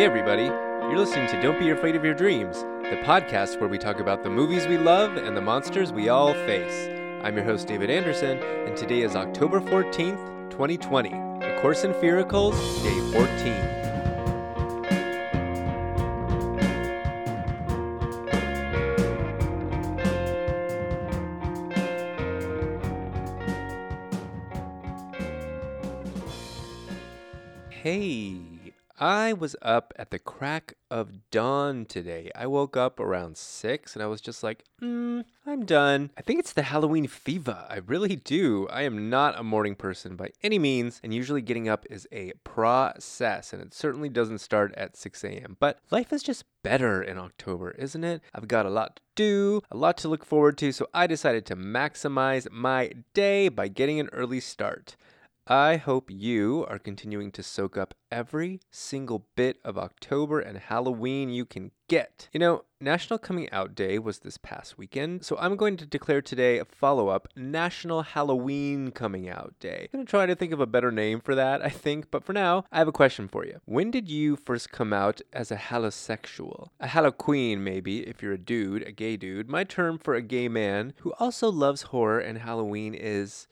Hey, everybody. You're listening to Don't Be Afraid of Your Dreams, the podcast where we talk about the movies we love and the monsters we all face. I'm your host, David Anderson, and today is October 14th, 2020. A Course in Fearacles, Day 14. Hey, I was up at the crack of dawn today. I woke up around 6 and I was just like, mm, I'm done. I think it's the Halloween fever. I really do. I am not a morning person by any means, and usually getting up is a process, and it certainly doesn't start at 6 a.m. But life is just better in October, isn't it? I've got a lot to do, a lot to look forward to, so I decided to maximize my day by getting an early start. I hope you are continuing to soak up every single bit of October and Halloween you can get. You know, National Coming Out Day was this past weekend, so I'm going to declare today a follow up National Halloween Coming Out Day. I'm going to try to think of a better name for that, I think, but for now, I have a question for you. When did you first come out as a halosexual? A haloqueen, maybe, if you're a dude, a gay dude. My term for a gay man who also loves horror and Halloween is.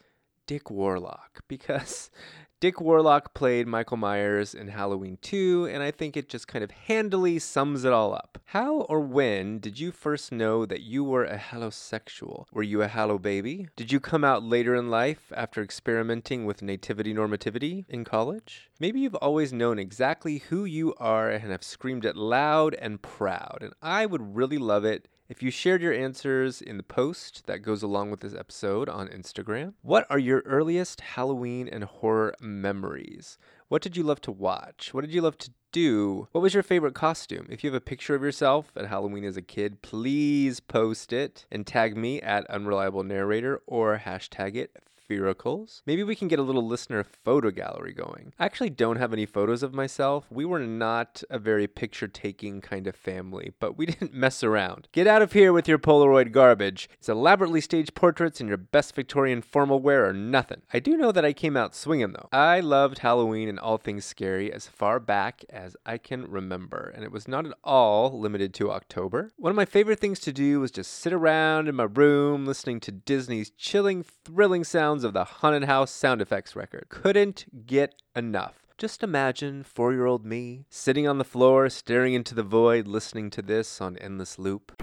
Dick Warlock because Dick Warlock played Michael Myers in Halloween 2, and I think it just kind of handily sums it all up. How or when did you first know that you were a halosexual? Were you a hallow baby? Did you come out later in life after experimenting with nativity normativity in college? Maybe you've always known exactly who you are and have screamed it loud and proud, and I would really love it if you shared your answers in the post that goes along with this episode on Instagram, what are your earliest Halloween and horror memories? What did you love to watch? What did you love to do? What was your favorite costume? If you have a picture of yourself at Halloween as a kid, please post it and tag me at Unreliable Narrator or hashtag it Fearacles. Maybe we can get a little listener photo gallery going. I actually don't have any photos of myself. We were not a very picture taking kind of family, but we didn't mess around. Get out of here with your Polaroid garbage. It's elaborately staged portraits and your best Victorian formal wear or nothing. I do know that I came out swinging though. I loved Halloween and all things scary as far back as I can remember, and it was not at all limited to October. One of my favorite things to do was just sit around in my room listening to Disney's chilling, thrilling sounds of the Haunted House sound effects record. Couldn't get enough. Just imagine four year old me sitting on the floor, staring into the void, listening to this on endless loop.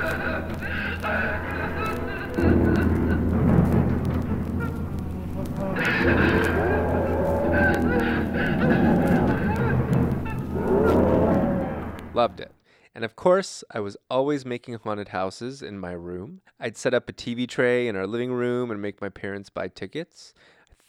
Loved it. And of course, I was always making haunted houses in my room. I'd set up a TV tray in our living room and make my parents buy tickets.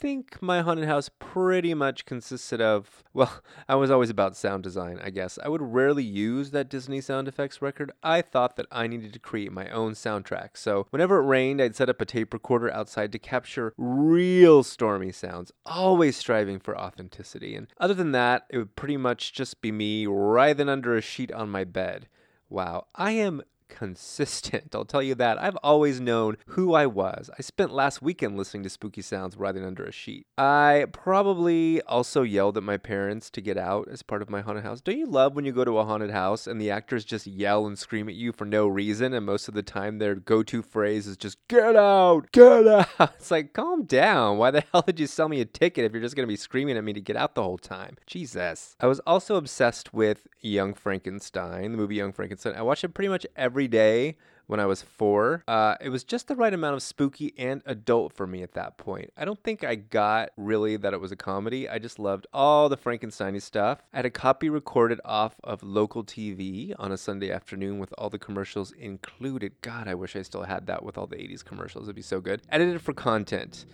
I think my haunted house pretty much consisted of, well, I was always about sound design, I guess. I would rarely use that Disney sound effects record. I thought that I needed to create my own soundtrack. So whenever it rained, I'd set up a tape recorder outside to capture real stormy sounds, always striving for authenticity. And other than that, it would pretty much just be me writhing under a sheet on my bed. Wow, I am consistent. I'll tell you that. I've always known who I was. I spent last weekend listening to spooky sounds writhing under a sheet. I probably also yelled at my parents to get out as part of my haunted house. Don't you love when you go to a haunted house and the actors just yell and scream at you for no reason? And most of the time, their go to phrase is just, get out, get out. It's like, calm down. Why the hell did you sell me a ticket if you're just going to be screaming at me to get out the whole time? Jesus. I was also obsessed with Young Frankenstein, the movie Young Frankenstein. I watched it pretty much every day when I was four. Uh, it was just the right amount of spooky and adult for me at that point. I don't think I got really that it was a comedy. I just loved all the Frankenstein stuff. I had a copy recorded off of local TV on a Sunday afternoon with all the commercials included. God, I wish I still had that with all the 80s commercials. It'd be so good. Edited for content.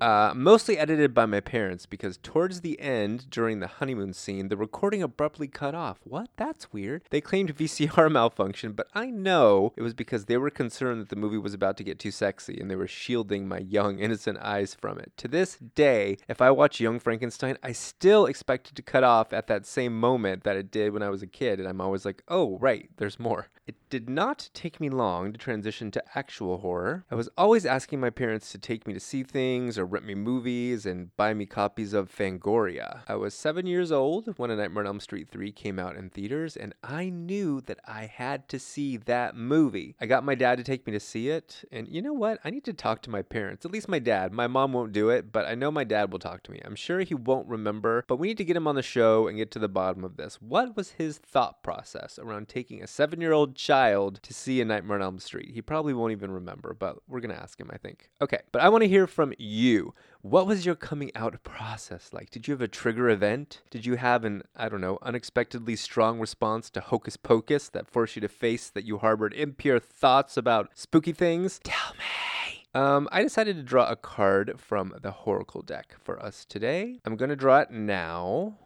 Uh, mostly edited by my parents because towards the end, during the honeymoon scene, the recording abruptly cut off. What? That's weird. They claimed VCR malfunction, but I know it was because they were concerned that the movie was about to get too sexy and they were shielding my young, innocent eyes from it. To this day, if I watch Young Frankenstein, I still expect it to cut off at that same moment that it did when I was a kid, and I'm always like, oh, right, there's more. It did not take me long to transition to actual horror. I was always asking my parents to take me to see things or rent me movies and buy me copies of Fangoria. I was seven years old when A Nightmare on Elm Street 3 came out in theaters, and I knew that I had to see that movie. I got my dad to take me to see it, and you know what? I need to talk to my parents, at least my dad. My mom won't do it, but I know my dad will talk to me. I'm sure he won't remember, but we need to get him on the show and get to the bottom of this. What was his thought process around taking a seven year old child to see A Nightmare on Elm Street? He probably won't even remember, but we're going to ask him, I think. Okay, but I want to hear from you. What was your coming out process like? Did you have a trigger event? Did you have an, I don't know, unexpectedly strong response to Hocus Pocus that forced you to face that you harbored impure thoughts about spooky things? Tell me. Um, I decided to draw a card from the Horacle deck for us today. I'm going to draw it now.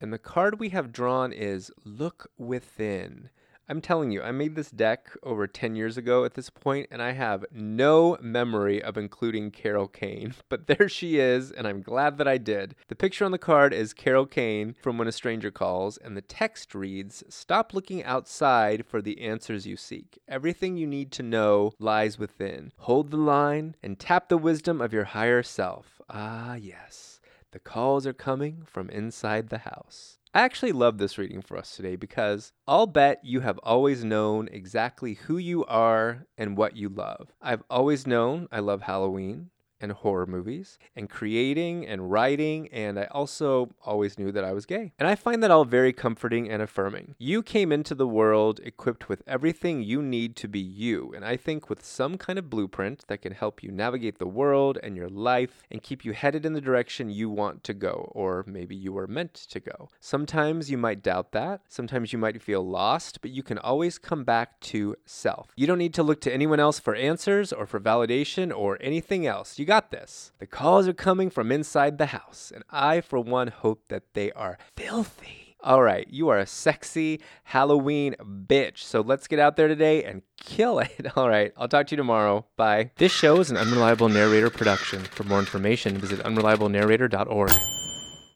And the card we have drawn is Look Within. I'm telling you, I made this deck over 10 years ago at this point, and I have no memory of including Carol Kane. But there she is, and I'm glad that I did. The picture on the card is Carol Kane from When a Stranger Calls, and the text reads Stop looking outside for the answers you seek. Everything you need to know lies within. Hold the line and tap the wisdom of your higher self. Ah, yes. The calls are coming from inside the house. I actually love this reading for us today because I'll bet you have always known exactly who you are and what you love. I've always known I love Halloween and horror movies and creating and writing, and I also always knew that I was gay. And I find that all very comforting and affirming. You came into the world equipped with everything you need to be you, and I think with some kind of blueprint that can help you navigate the world and your life and keep you headed in the direction you want to go, or maybe you were meant to go. Sometimes you might doubt that, sometimes you might feel lost, but you can always come back to self. You don't need to look to anyone else for answers or for validation or anything else. You got this. The calls are coming from inside the house, and I, for one, hope that they are filthy. All right, you are a sexy Halloween bitch. So let's get out there today and kill it. All right, I'll talk to you tomorrow. Bye. This show is an unreliable narrator production. For more information, visit unreliablenarrator.org.